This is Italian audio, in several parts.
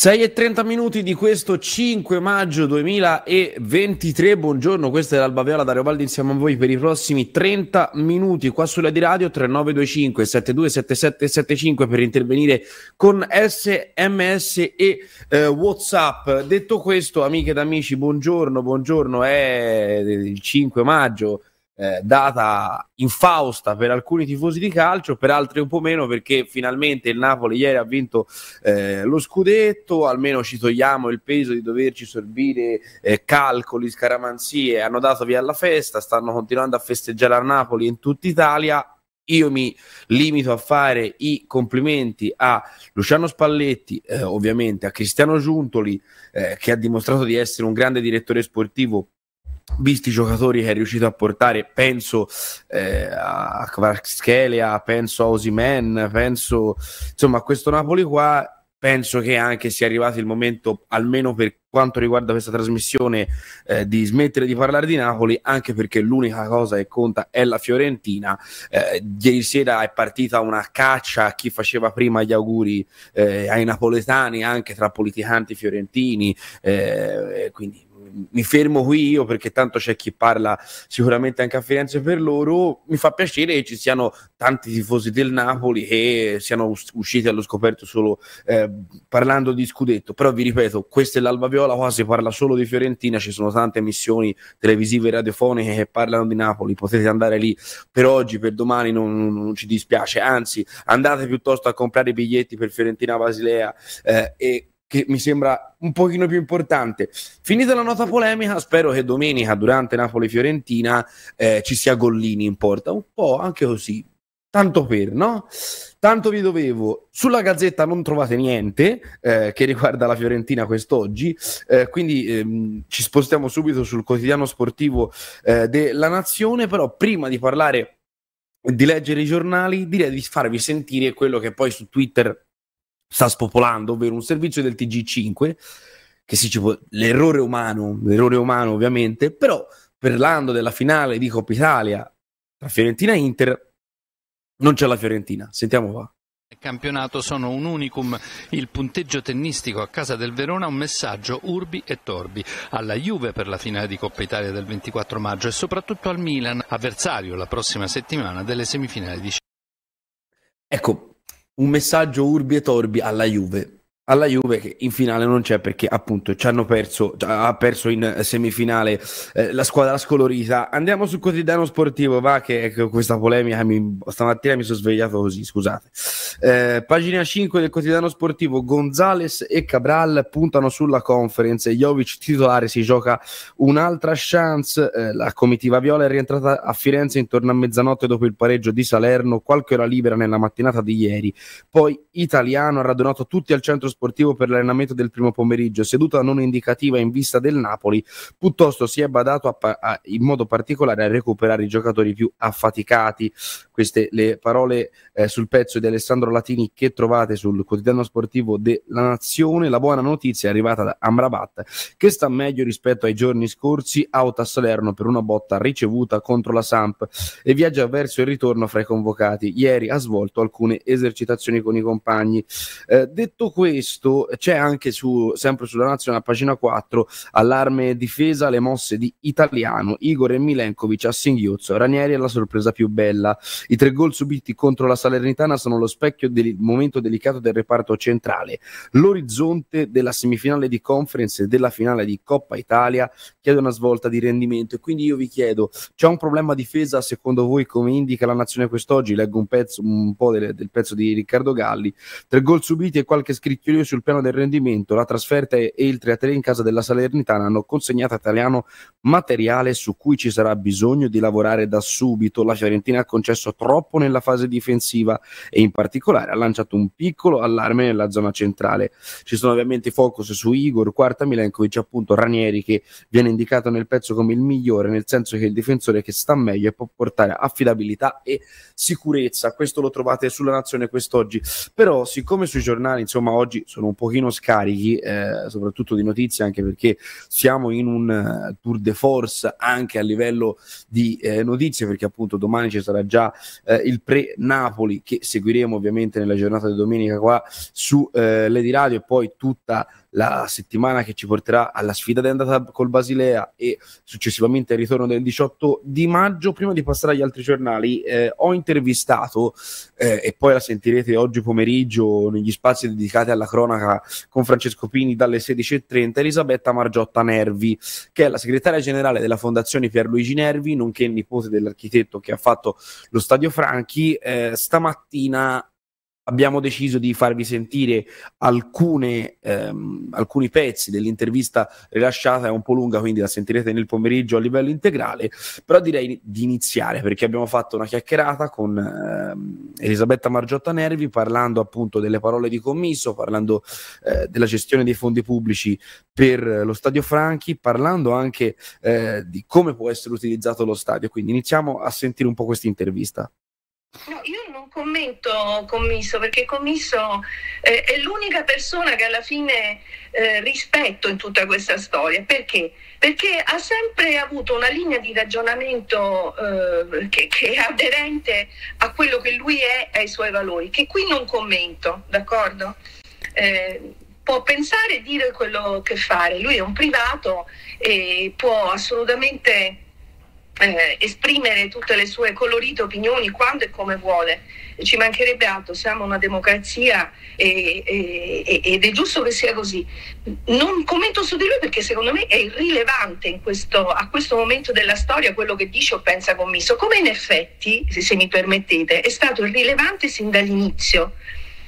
6 e 30 minuti di questo 5 maggio 2023. Buongiorno, questa è l'Alba Viola Dario Valdi insieme a voi per i prossimi 30 minuti qua sulla di radio 3925 727775 per intervenire con SMS e eh, WhatsApp. Detto questo, amiche ed amici, buongiorno, buongiorno. È il 5 maggio eh, data infausta per alcuni tifosi di calcio, per altri un po' meno perché finalmente il Napoli ieri ha vinto eh, lo scudetto, almeno ci togliamo il peso di doverci sorbire eh, calcoli, scaramanzie, hanno dato via alla festa, stanno continuando a festeggiare a Napoli in tutta Italia, io mi limito a fare i complimenti a Luciano Spalletti, eh, ovviamente a Cristiano Giuntoli, eh, che ha dimostrato di essere un grande direttore sportivo visti i giocatori che è riuscito a portare, penso eh, a Kvaratskhelia, penso a Osimen, penso insomma a questo Napoli qua. Penso che anche sia arrivato il momento, almeno per quanto riguarda questa trasmissione, eh, di smettere di parlare di Napoli, anche perché l'unica cosa che conta è la Fiorentina. Eh, ieri sera è partita una caccia a chi faceva prima gli auguri eh, ai napoletani, anche tra politicanti fiorentini, eh, quindi mi fermo qui io perché tanto c'è chi parla sicuramente anche a Firenze per loro. Mi fa piacere che ci siano tanti tifosi del Napoli che siano usciti allo scoperto solo eh, parlando di scudetto. Però vi ripeto, questa è l'Alba Viola, qua si parla solo di Fiorentina, ci sono tante emissioni televisive e radiofoniche che parlano di Napoli, potete andare lì per oggi, per domani, non, non ci dispiace, anzi andate piuttosto a comprare i biglietti per Fiorentina Basilea eh, e che mi sembra un pochino più importante. Finita la nota polemica, spero che domenica durante Napoli-Fiorentina eh, ci sia Gollini in porta, un po' anche così, tanto per, no? Tanto vi dovevo, sulla Gazzetta non trovate niente eh, che riguarda la Fiorentina quest'oggi, eh, quindi ehm, ci spostiamo subito sul quotidiano sportivo eh, della Nazione, però prima di parlare di leggere i giornali, direi di farvi sentire quello che poi su Twitter sta spopolando, ovvero un servizio del TG5, che si può, l'errore umano, l'errore umano ovviamente, però parlando della finale di Coppa Italia tra Fiorentina e Inter, non c'è la Fiorentina. Sentiamo qua. Il campionato sono un unicum, il punteggio tennistico a casa del Verona un messaggio urbi e torbi alla Juve per la finale di Coppa Italia del 24 maggio e soprattutto al Milan, avversario la prossima settimana delle semifinali di Ecco, un messaggio urbi e torbi alla Juve alla Juve che in finale non c'è perché appunto ci hanno perso, ha perso in semifinale eh, la squadra scolorita. Andiamo sul quotidiano sportivo, va che, che questa polemica mi, stamattina mi sono svegliato così, scusate. Eh, pagina 5 del quotidiano sportivo, Gonzales e Cabral puntano sulla conference, Jovic titolare si gioca un'altra chance, eh, la comitiva viola è rientrata a Firenze intorno a mezzanotte dopo il pareggio di Salerno, qualche ora libera nella mattinata di ieri, poi Italiano ha radunato tutti al centro sportivo per l'allenamento del primo pomeriggio, seduta non indicativa in vista del Napoli, piuttosto si è badato a, a, in modo particolare a recuperare i giocatori più affaticati. Queste le parole eh, sul pezzo di Alessandro Latini che trovate sul quotidiano sportivo della Nazione. La buona notizia è arrivata da Amrabat che sta meglio rispetto ai giorni scorsi, out a Salerno per una botta ricevuta contro la Samp e viaggia verso il ritorno fra i convocati. Ieri ha svolto alcune esercitazioni con i compagni. Eh, detto questo, questo c'è anche su, sempre sulla nazionale, pagina 4, allarme difesa, le mosse di Italiano, Igor e Milenkovic a singhiozzo, Ranieri è la sorpresa più bella. I tre gol subiti contro la Salernitana sono lo specchio del momento delicato del reparto centrale. L'orizzonte della semifinale di conference e della finale di Coppa Italia chiede una svolta di rendimento e quindi io vi chiedo, c'è un problema difesa secondo voi come indica la nazione quest'oggi? Leggo un, pezzo, un po' del, del pezzo di Riccardo Galli, tre gol subiti e qualche meglio sul piano del rendimento, la trasferta e il 3-3 in casa della Salernitana hanno consegnato a Italiano materiale su cui ci sarà bisogno di lavorare da subito. La Fiorentina ha concesso troppo nella fase difensiva e in particolare ha lanciato un piccolo allarme nella zona centrale. Ci sono ovviamente focus su Igor, quarta Milenkovic, appunto Ranieri che viene indicato nel pezzo come il migliore, nel senso che il difensore che sta meglio e può portare affidabilità e sicurezza. Questo lo trovate sulla Nazione quest'oggi. Però siccome sui giornali, insomma, oggi sono un pochino scarichi, eh, soprattutto di notizie, anche perché siamo in un uh, tour de force anche a livello di eh, notizie, perché appunto domani ci sarà già eh, il pre-Napoli che seguiremo ovviamente nella giornata di domenica qua su eh, Lady Radio e poi tutta la settimana che ci porterà alla sfida di andata col Basilea e successivamente al ritorno del 18 di maggio. Prima di passare agli altri giornali, eh, ho intervistato eh, e poi la sentirete oggi pomeriggio negli spazi dedicati alla cronaca con Francesco Pini dalle 16.30 Elisabetta Margiotta Nervi, che è la segretaria generale della Fondazione Pierluigi Nervi, nonché nipote dell'architetto che ha fatto lo Stadio Franchi. Eh, stamattina abbiamo deciso di farvi sentire alcune, ehm, alcuni pezzi dell'intervista rilasciata, è un po' lunga, quindi la sentirete nel pomeriggio a livello integrale, però direi di iniziare perché abbiamo fatto una chiacchierata con ehm, Elisabetta Margiotta Nervi parlando appunto delle parole di commisso, parlando eh, della gestione dei fondi pubblici per lo Stadio Franchi, parlando anche eh, di come può essere utilizzato lo stadio. Quindi iniziamo a sentire un po' questa intervista. No, io commento Commisso perché Commisso eh, è l'unica persona che alla fine eh, rispetto in tutta questa storia. Perché? Perché ha sempre avuto una linea di ragionamento eh, che, che, è aderente a quello che lui è e ai suoi valori, che qui non commento, d'accordo? Eh, può pensare e dire quello che fare. Lui è un privato e può assolutamente eh, esprimere tutte le sue colorite opinioni quando e come vuole. Ci mancherebbe altro, siamo una democrazia e, e, ed è giusto che sia così. Non commento su di lui perché secondo me è irrilevante questo, a questo momento della storia quello che dice o pensa commisso, come in effetti, se, se mi permettete, è stato irrilevante sin dall'inizio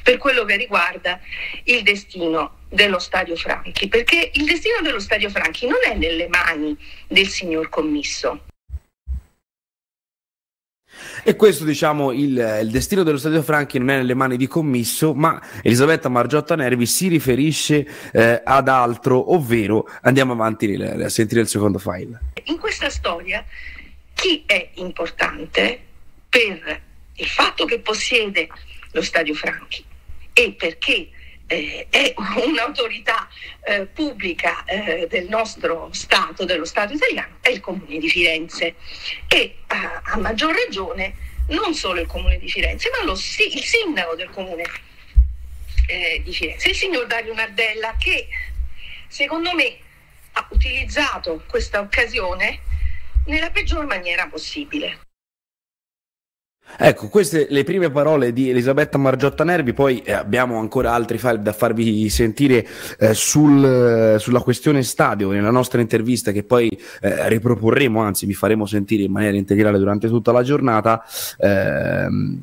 per quello che riguarda il destino dello Stadio Franchi, perché il destino dello Stadio Franchi non è nelle mani del signor commisso, e questo, diciamo, il, il, destino dello Stadio Franchi non è nelle mani di commisso, ma Elisabetta Margiotta Nervi si riferisce eh, ad altro, ovvero andiamo avanti a sentire il secondo file. In questa storia chi è importante per il fatto che possiede lo Stadio Franchi e perché eh, è un'autorità eh, pubblica eh, del nostro Stato, dello Stato italiano, è il Comune di Firenze. E a maggior ragione non solo il Comune di Firenze, ma lo, il sindaco del Comune eh, di Firenze, il signor Dario Nardella, che secondo me ha utilizzato questa occasione nella peggior maniera possibile. Ecco, queste le prime parole di Elisabetta Margiotta Nervi, poi eh, abbiamo ancora altri file da farvi sentire eh, sul, sulla questione stadio nella nostra intervista che poi eh, riproporremo, anzi vi faremo sentire in maniera integrale durante tutta la giornata. Ehm,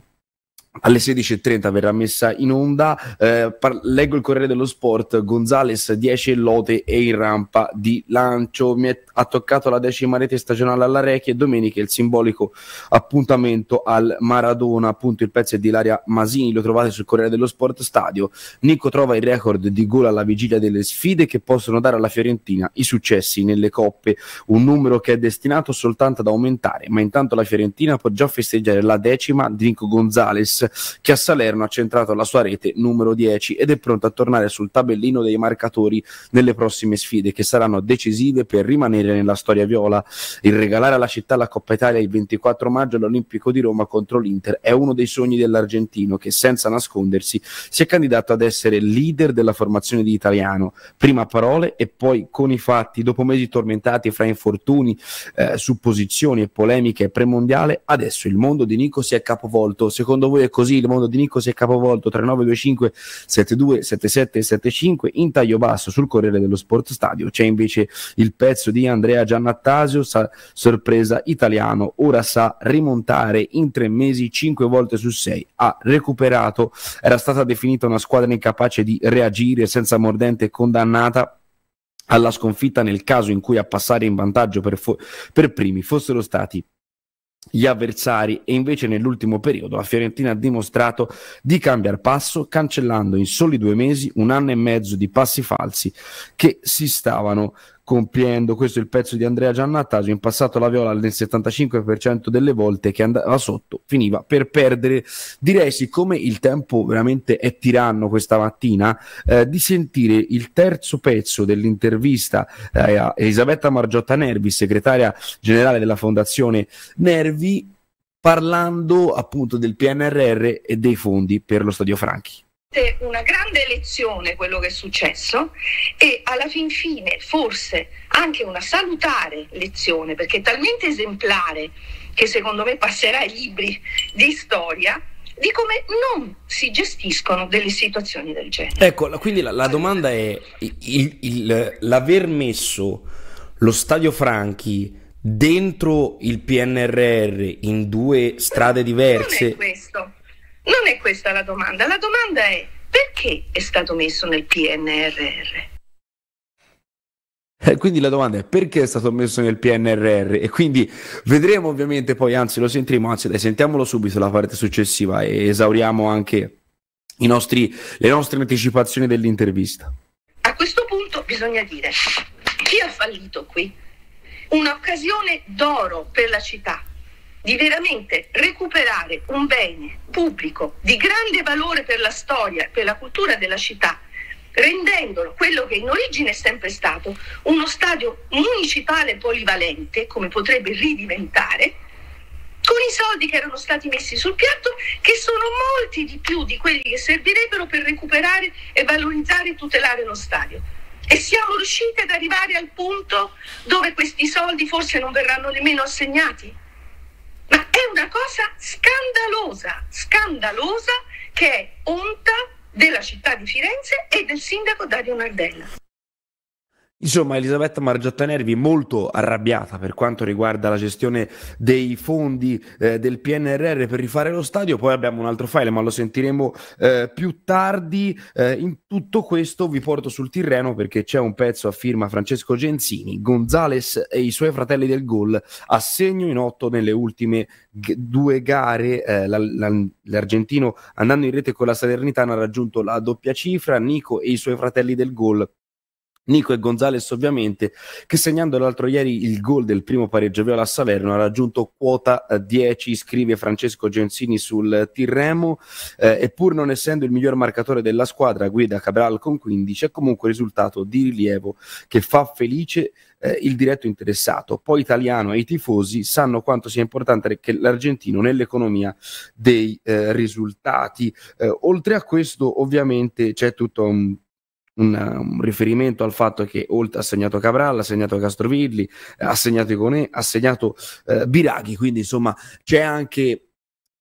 alle 16.30 verrà messa in onda. Eh, par- leggo il Corriere dello Sport: Gonzales 10 lote e in rampa di lancio. Mi è- ha toccato la decima rete stagionale alla Recchia e domenica il simbolico appuntamento al Maradona. Appunto, il pezzo è di Ilaria Masini. Lo trovate sul Corriere dello Sport Stadio. Nico trova il record di gol alla vigilia delle sfide che possono dare alla Fiorentina i successi nelle coppe. Un numero che è destinato soltanto ad aumentare. Ma intanto la Fiorentina può già festeggiare la decima di Nico Gonzales che a Salerno ha centrato la sua rete numero 10 ed è pronto a tornare sul tabellino dei marcatori nelle prossime sfide che saranno decisive per rimanere nella storia viola. Il regalare alla città la Coppa Italia il 24 maggio all'Olimpico di Roma contro l'Inter è uno dei sogni dell'argentino che senza nascondersi si è candidato ad essere leader della formazione di Italiano, prima parole e poi con i fatti, dopo mesi tormentati fra infortuni, eh, supposizioni e polemiche premondiale, adesso il mondo di Nico si è capovolto. Secondo voi è così il mondo di Nico si è capovolto 3925 72 77 75 in taglio basso sul Corriere dello Sport Stadio. C'è invece il pezzo di Andrea Giannattasio sa, sorpresa italiano ora sa rimontare in tre mesi cinque volte su sei ha recuperato. Era stata definita una squadra incapace di reagire senza mordente condannata alla sconfitta nel caso in cui a passare in vantaggio per, fo- per primi fossero stati gli avversari e invece nell'ultimo periodo la Fiorentina ha dimostrato di cambiare passo cancellando in soli due mesi un anno e mezzo di passi falsi che si stavano compiendo, questo è il pezzo di Andrea Giannattasio, in passato la Viola nel 75% delle volte che andava sotto finiva per perdere. Direi, siccome il tempo veramente è tiranno questa mattina, eh, di sentire il terzo pezzo dell'intervista eh, a Elisabetta Margiotta Nervi, segretaria generale della Fondazione Nervi, parlando appunto del PNRR e dei fondi per lo Stadio Franchi una grande lezione quello che è successo e alla fin fine forse anche una salutare lezione perché è talmente esemplare che secondo me passerà ai libri di storia di come non si gestiscono delle situazioni del genere. Ecco, quindi la, la domanda è il, il, l'aver messo lo Stadio Franchi dentro il PNRR in due strade diverse. Non è questo. Non è questa la domanda. La domanda è perché è stato messo nel PNRR? Eh, quindi la domanda è perché è stato messo nel PNRR e quindi vedremo ovviamente poi, anzi lo sentiremo, anzi dai, sentiamolo subito la parte successiva e esauriamo anche nostri, le nostre anticipazioni dell'intervista. A questo punto bisogna dire chi ha fallito qui? Un'occasione d'oro per la città di veramente recuperare un bene pubblico di grande valore per la storia, per la cultura della città, rendendolo quello che in origine è sempre stato uno stadio municipale polivalente, come potrebbe ridiventare, con i soldi che erano stati messi sul piatto, che sono molti di più di quelli che servirebbero per recuperare e valorizzare e tutelare lo stadio. E siamo riusciti ad arrivare al punto dove questi soldi forse non verranno nemmeno assegnati? È una cosa scandalosa, scandalosa che è onta della città di Firenze e del sindaco Dario Nardella. Insomma, Elisabetta Margiotta Nervi molto arrabbiata per quanto riguarda la gestione dei fondi eh, del PNRR per rifare lo stadio. Poi abbiamo un altro file, ma lo sentiremo eh, più tardi. Eh, in tutto questo vi porto sul Tirreno perché c'è un pezzo a firma Francesco Genzini, Gonzales e i suoi fratelli del gol a segno in otto nelle ultime g- due gare. Eh, la, la, l'argentino andando in rete con la Salernitana ha raggiunto la doppia cifra. Nico e i suoi fratelli del gol Nico e Gonzales ovviamente, che segnando l'altro ieri il gol del primo pareggio viola a Salerno ha raggiunto quota 10, eh, scrive Francesco Gensini sul Tirremo, eh, e non essendo il miglior marcatore della squadra, guida Cabral con 15, è comunque risultato di rilievo che fa felice eh, il diretto interessato. Poi italiano e i tifosi sanno quanto sia importante che l'argentino nell'economia dei eh, risultati. Eh, oltre a questo ovviamente c'è tutto un un, un, riferimento al fatto che oltre ha segnato Cabral, ha segnato Castrovilli, ha segnato Iconè, ha segnato eh, Biraghi, quindi insomma c'è anche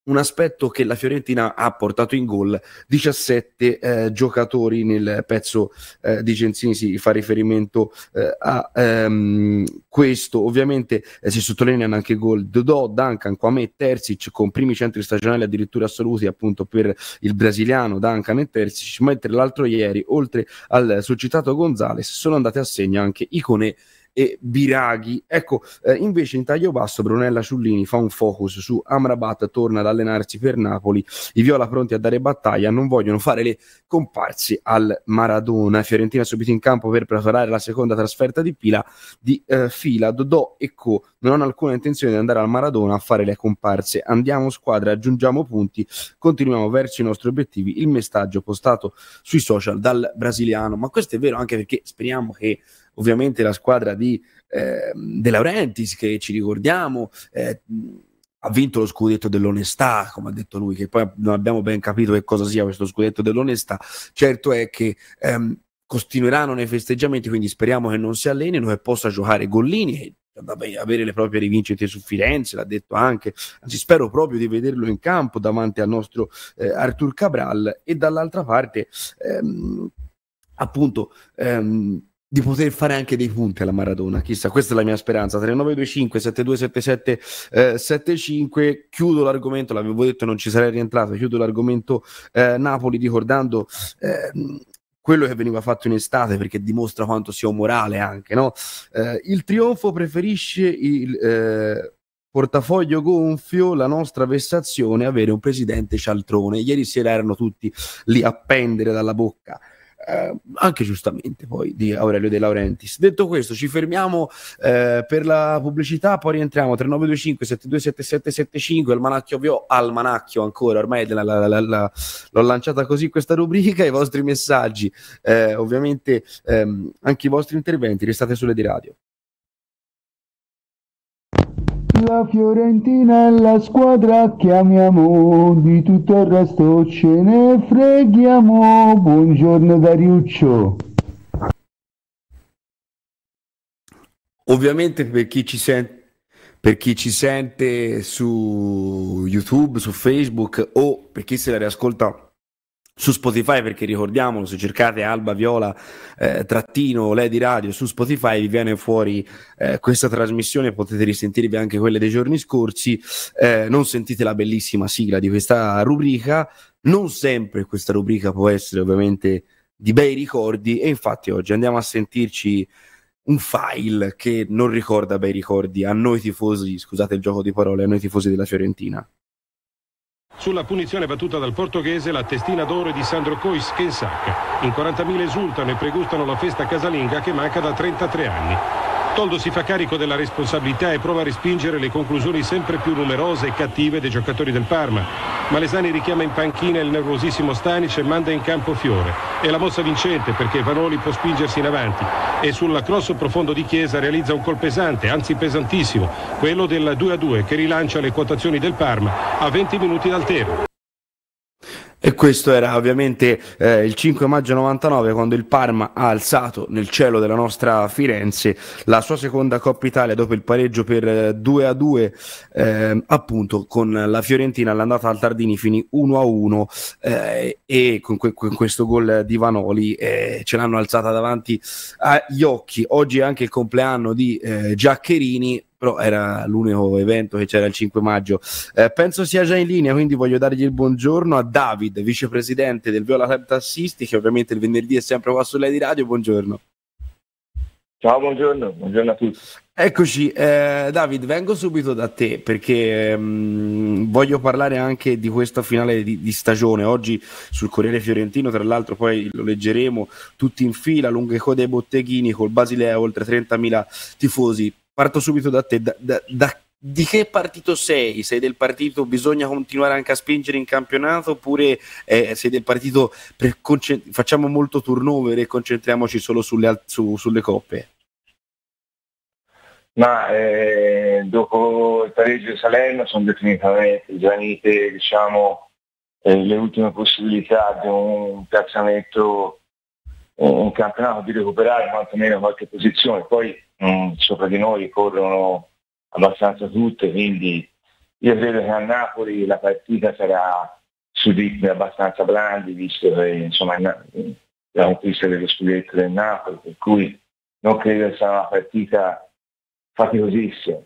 un aspetto che la Fiorentina ha portato in gol 17 eh, giocatori nel pezzo eh, di Genzini si fa riferimento eh, a ehm, questo. Ovviamente eh, si sottolineano anche gol Dodò, Duncan, Kwame Terzic con primi centri stagionali addirittura assoluti appunto per il brasiliano Duncan e Terzic mentre l'altro ieri oltre al suscitato Gonzales sono andate a segno anche Icone e Biraghi. Ecco, eh, invece in taglio basso Brunella Ciullini fa un focus su Amrabat, torna ad allenarsi per Napoli, i Viola pronti a dare battaglia, non vogliono fare le comparse al Maradona. Fiorentina subito in campo per preparare la seconda trasferta di pila di eh, fila. Dodò e Co non hanno alcuna intenzione di andare al Maradona a fare le comparse. Andiamo squadra, aggiungiamo punti, continuiamo verso i nostri obiettivi. Il messaggio postato sui social dal brasiliano, ma questo è vero anche perché speriamo che ovviamente la squadra di eh, De Laurentiis che ci ricordiamo eh, ha vinto lo scudetto dell'onestà, come ha detto lui, che poi non abbiamo ben capito che cosa sia questo scudetto dell'onestà. Certo è che ehm, continueranno nei festeggiamenti, quindi speriamo che non si allenino e possa giocare Gollini, avere le proprie rivincite su Firenze, l'ha detto anche, anzi spero proprio di vederlo in campo davanti al nostro eh, Artur Cabral e dall'altra parte ehm, appunto ehm, di poter fare anche dei punti alla Maradona. Chissà, questa è la mia speranza. 3925 7277 eh, 75. Chiudo l'argomento, l'avevo detto non ci sarei rientrato. Chiudo l'argomento eh, Napoli ricordando eh, quello che veniva fatto in estate perché dimostra quanto sia umorale anche, no? Eh, il trionfo preferisce il eh, portafoglio gonfio, la nostra vessazione avere un presidente cialtrone. Ieri sera erano tutti lì a pendere dalla bocca eh, anche giustamente poi di Aurelio De Laurentiis. Detto questo, ci fermiamo eh, per la pubblicità, poi rientriamo 3925 727775, Almanacchio Vio, Almanacchio ancora, ormai la, la, la, l'ho lanciata così questa rubrica, i vostri messaggi, eh, ovviamente ehm, anche i vostri interventi, restate sulle di radio. La Fiorentina è la squadra che amiamo, di tutto il resto ce ne freghiamo. Buongiorno Dariuccio. Ovviamente per chi ci sente, per chi ci sente su YouTube, su Facebook o per chi se la riascolta su Spotify perché ricordiamolo se cercate Alba Viola eh, trattino Lady Radio su Spotify vi viene fuori eh, questa trasmissione potete risentirvi anche quelle dei giorni scorsi. Eh, non sentite la bellissima sigla di questa rubrica. Non sempre questa rubrica può essere ovviamente di bei ricordi e infatti oggi andiamo a sentirci un file che non ricorda bei ricordi a noi tifosi scusate il gioco di parole a noi tifosi della Fiorentina sulla punizione battuta dal portoghese la testina d'oro di Sandro Cois che insacca. In 40.000 esultano e pregustano la festa casalinga che manca da 33 anni. Toldo si fa carico della responsabilità e prova a respingere le conclusioni sempre più numerose e cattive dei giocatori del Parma. Malesani richiama in panchina il nervosissimo Stanic e manda in campo Fiore. È la mossa vincente perché Vanoli può spingersi in avanti e sul cross profondo di Chiesa realizza un gol pesante, anzi pesantissimo, quello del 2-2 che rilancia le quotazioni del Parma a 20 minuti dal termine. E questo era ovviamente eh, il 5 maggio 99 quando il Parma ha alzato nel cielo della nostra Firenze la sua seconda Coppa Italia dopo il pareggio per 2 a 2 eh, appunto con la Fiorentina all'andata al Tardini finì 1 a 1 eh, e con, que- con, questo gol di Vanoli eh, ce l'hanno alzata davanti agli occhi. Oggi è anche il compleanno di eh, Giaccherini però era l'unico evento che c'era il 5 maggio. Eh, penso sia già in linea, quindi voglio dargli il buongiorno a David, vicepresidente del Viola Club Tassisti, che ovviamente il venerdì è sempre qua su Lady Radio. Buongiorno. Ciao, buongiorno, buongiorno a tutti. Eccoci, eh, David, vengo subito da te perché ehm, voglio parlare anche di questa finale di, di, stagione. Oggi sul Corriere Fiorentino, tra l'altro, poi lo leggeremo tutti in fila, lunghe code ai botteghini, col Basilea, oltre 30.000 tifosi parto subito da te. Da, da, da, di che partito sei? Sei del partito bisogna continuare anche a spingere in campionato oppure eh, sei del partito concent- facciamo molto turnover e concentriamoci solo sulle, su, sulle coppe? Ma eh, dopo il pareggio di Salerno sono definitivamente svanite diciamo, eh, le ultime possibilità di un piazzamento in campionato di recuperare quantomeno qualche posizione. Poi mh, mm, sopra di noi corrono abbastanza tutte, quindi io credo che a Napoli la partita sarà su ritmi abbastanza blandi, visto che insomma, la conquista dello scudetto del Napoli, per cui non credo che sia una partita faticosissima.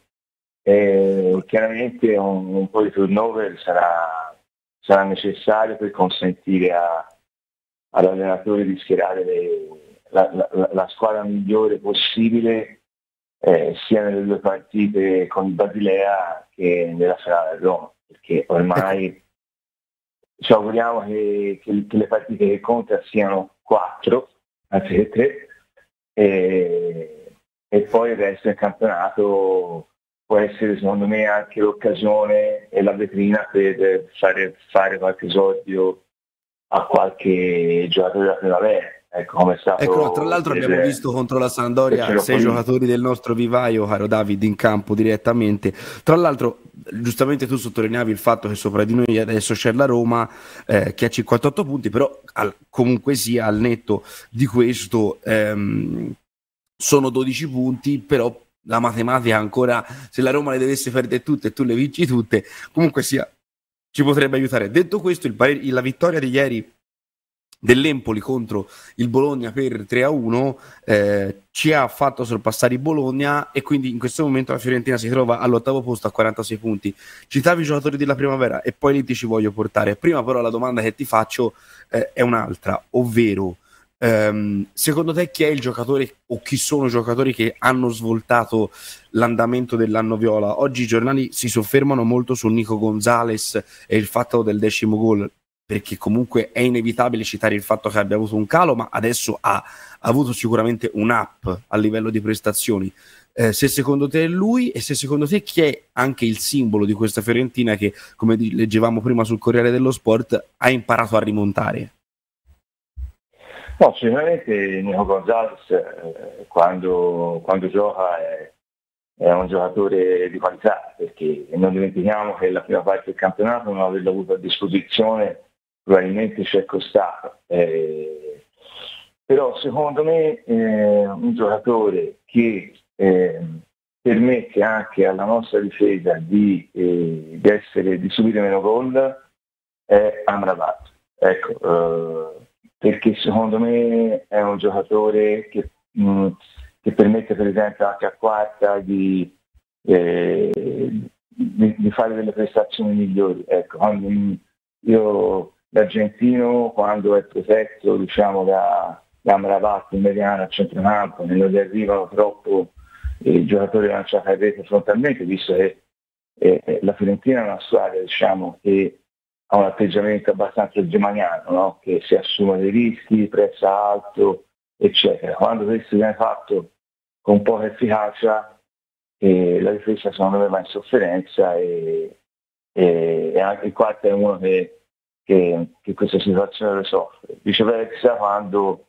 E chiaramente un, un, po' di turnover sarà, sarà necessario per consentire a, all'allenatore di schierare le, la, la, la, squadra migliore possibile eh, sia nelle due partite con il Basilea che nella finale del Roma, perché ormai ecco. ci auguriamo che, che, che, le partite che conta siano quattro, anziché tre, e, e poi il resto del campionato può essere secondo me anche l'occasione e la vetrina per fare, fare qualche esordio a qualche giocatore della primavera. Ecco, come è stato ecco, tra l'altro abbiamo visto contro la Sandoria sei giocatori del nostro vivaio, caro David, in campo direttamente. Tra l'altro, giustamente tu sottolineavi il fatto che sopra di noi adesso c'è la Roma eh, che ha 58 punti, però al, comunque sia al netto di questo ehm, sono 12 punti, però la matematica ancora, se la Roma le dovesse perdere tutte e tu le vinci tutte, comunque sia ci potrebbe aiutare. Detto questo, il la vittoria di ieri dell'Empoli contro il Bologna per 3 a 1 eh, ci ha fatto sorpassare il Bologna e quindi in questo momento la Fiorentina si trova all'ottavo posto a 46 punti. Citavi i giocatori della primavera e poi lì ti ci voglio portare. Prima però la domanda che ti faccio eh, è un'altra, ovvero Um, secondo te chi è il giocatore o chi sono i giocatori che hanno svoltato l'andamento dell'anno viola? Oggi i giornali si soffermano molto su Nico Gonzalez e il fatto del decimo gol perché comunque è inevitabile citare il fatto che abbia avuto un calo, ma adesso ha, ha avuto sicuramente un up a livello di prestazioni. Eh, se secondo te è lui e se secondo te chi è anche il simbolo di questa Fiorentina che, come leggevamo prima sul Corriere dello Sport, ha imparato a rimontare? No, sicuramente Nico Gonzalez eh, quando, quando, gioca è, è, un giocatore di qualità perché non dimentichiamo che la prima parte del campionato non aveva avuto a disposizione probabilmente ci è costato. Eh, però secondo me eh, un giocatore che eh, permette anche alla nostra difesa di, eh, di, essere, di subire meno gol è Amrabat. Ecco, perché secondo me è un giocatore che, mh, mm, che permette per esempio anche a quarta di, eh, di, di fare delle prestazioni migliori. Ecco, quando, io l'argentino quando è protetto diciamo, da, da Amrabat in mediana a centrocampo, non gli arrivano troppo i giocatori lanciati a rete frontalmente, visto che eh, la Fiorentina è una squadra diciamo, che ha un atteggiamento abbastanza germaniano, no? che si assume dei rischi, pressa alto, eccetera. Quando questo viene fatto con poca efficacia, eh, la difesa secondo me va in sofferenza e, e, e anche il quarto è uno che, che, che questa situazione lo soffre. Viceversa, quando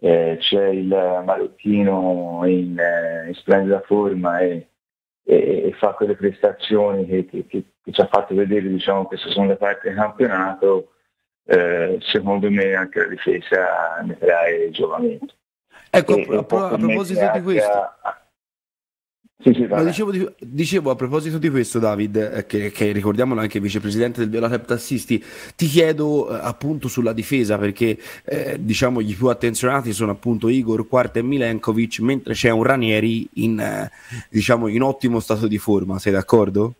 eh, c'è il marocchino in, eh, in splendida forma e, e, fa quelle prestazioni che, che, che, ci ha fatto vedere diciamo, questa seconda parte del campionato, eh, secondo me anche la difesa ne trae giovamento. Ecco, e, a, a, a proposito di questo, a, sì, sì, dicevo, dicevo, a proposito di questo, David, eh, che, che ricordiamolo anche vicepresidente del Viola Tassisti, ti chiedo eh, appunto sulla difesa perché eh, diciamo gli più attenzionati sono appunto Igor, Quarta e Milenkovic, mentre c'è un Ranieri in, eh, diciamo, in ottimo stato di forma, sei d'accordo?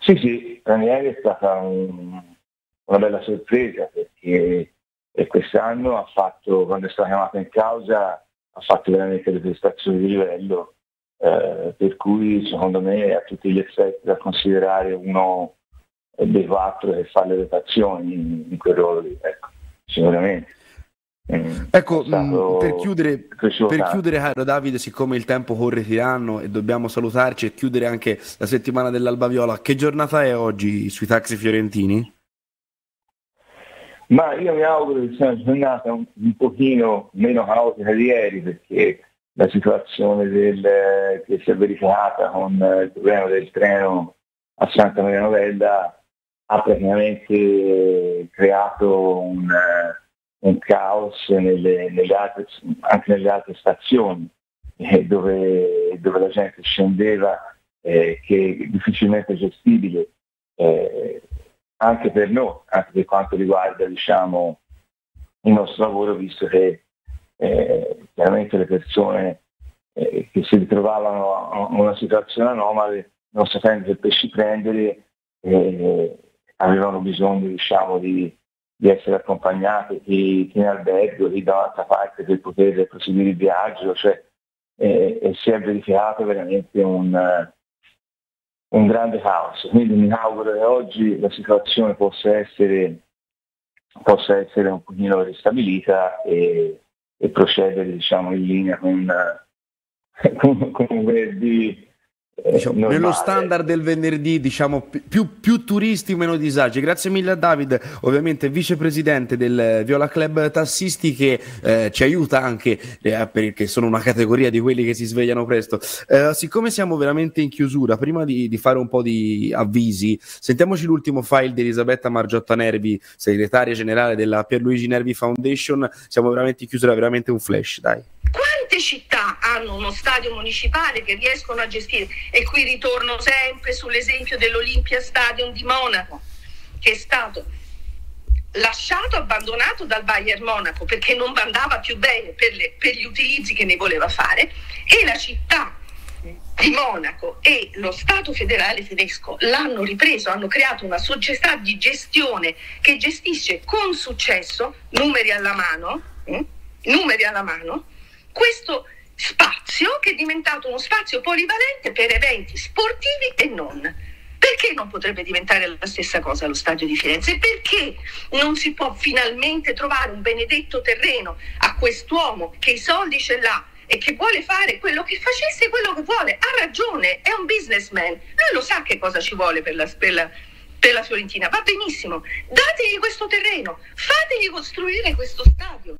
Sì, sì, Ranieri è stata un, una bella sorpresa perché quest'anno ha fatto, quando è stata chiamata in causa, ha fatto veramente le prestazioni di livello eh, per cui secondo me è a tutti gli effetti da considerare uno dei quattro che fa le rotazioni in, in quel ruolo lì, ecco, sicuramente. Mm, ecco, mm, per chiudere, per chiudere, caro Davide, siccome il tempo corre tiranno e dobbiamo salutarci e chiudere anche la settimana dell'Alba Viola, che giornata è oggi sui taxi fiorentini? Ma io mi auguro che sia una giornata un, un pochino meno caotica di ieri perché la situazione del, che si è verificata con il problema del treno a Santa Maria Novella ha praticamente creato un, un caos nelle, nelle altre, anche nelle altre stazioni eh, dove, dove, la gente scendeva eh, che è difficilmente gestibile eh, anche per noi, anche per quanto riguarda diciamo, il nostro lavoro, visto che eh, chiaramente le persone eh, che si ritrovavano in una situazione anomale, non sapendo che pesci prendere, eh, avevano bisogno diciamo, di, di, essere accompagnati, chi, chi in albergo, chi da un'altra parte per poter proseguire il viaggio, cioè, eh, e si è verificato veramente un, un grande caos. Quindi mi auguro che oggi la situazione possa essere, possa essere un pochino ristabilita e, e procedere diciamo, in linea con, con, con venerdì eh, diciamo, nello standard del venerdì, diciamo più, più, turisti, meno disagi. Grazie mille a David, ovviamente vicepresidente del Viola Club Tassisti, che eh, ci aiuta anche eh, perché sono una categoria di quelli che si svegliano presto. Eh, siccome siamo veramente in chiusura, prima di, di, fare un po' di avvisi, sentiamoci l'ultimo file di Elisabetta Margiotta Nervi, segretaria generale della Pierluigi Nervi Foundation. Siamo veramente in chiusura, veramente un flash, dai. Quante città hanno uno stadio municipale che riescono a gestire? E qui ritorno sempre sull'esempio dell'Olympia Stadium di Monaco, che è stato lasciato abbandonato dal Bayern Monaco perché non andava più bene per, le, per gli utilizzi che ne voleva fare e la città di Monaco e lo Stato federale tedesco l'hanno ripreso, hanno creato una società di gestione che gestisce con successo, numeri alla mano, eh, numeri alla mano, questo spazio che è diventato uno spazio polivalente per eventi sportivi e non. Perché non potrebbe diventare la stessa cosa lo stadio di Firenze? Perché non si può finalmente trovare un benedetto terreno a quest'uomo che i soldi ce l'ha e che vuole fare quello che facesse quello che vuole? Ha ragione, è un businessman. Lui lo sa che cosa ci vuole per la, per la, per la Fiorentina. Va benissimo, dategli questo terreno, fategli costruire questo stadio.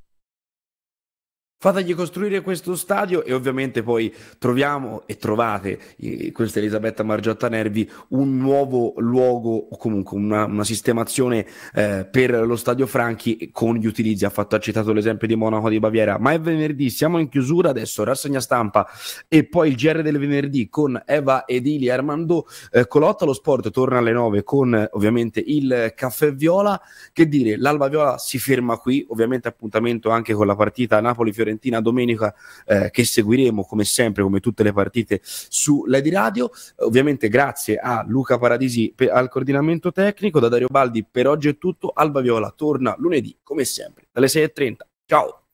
Fategli costruire questo stadio e ovviamente poi troviamo e trovate, eh, questa Elisabetta Margiotta Nervi, un nuovo luogo o comunque una, una sistemazione eh, per lo stadio Franchi con gli utilizzi. Ha fatto ha citato l'esempio di Monaco di Baviera, ma è venerdì, siamo in chiusura adesso, rassegna stampa e poi il GR del venerdì con Eva Edili Armando eh, Colotta. Lo sport torna alle 9 con ovviamente il caffè viola. Che dire, l'Alba Viola si ferma qui, ovviamente appuntamento anche con la partita Napoli-Fiorentina Fiorentina domenica eh, che seguiremo come sempre, come tutte le partite su Lady Radio. Ovviamente grazie a Luca Paradisi per, al coordinamento tecnico, da Dario Baldi per oggi è tutto. Alba Viola torna lunedì come sempre dalle 6.30. Ciao!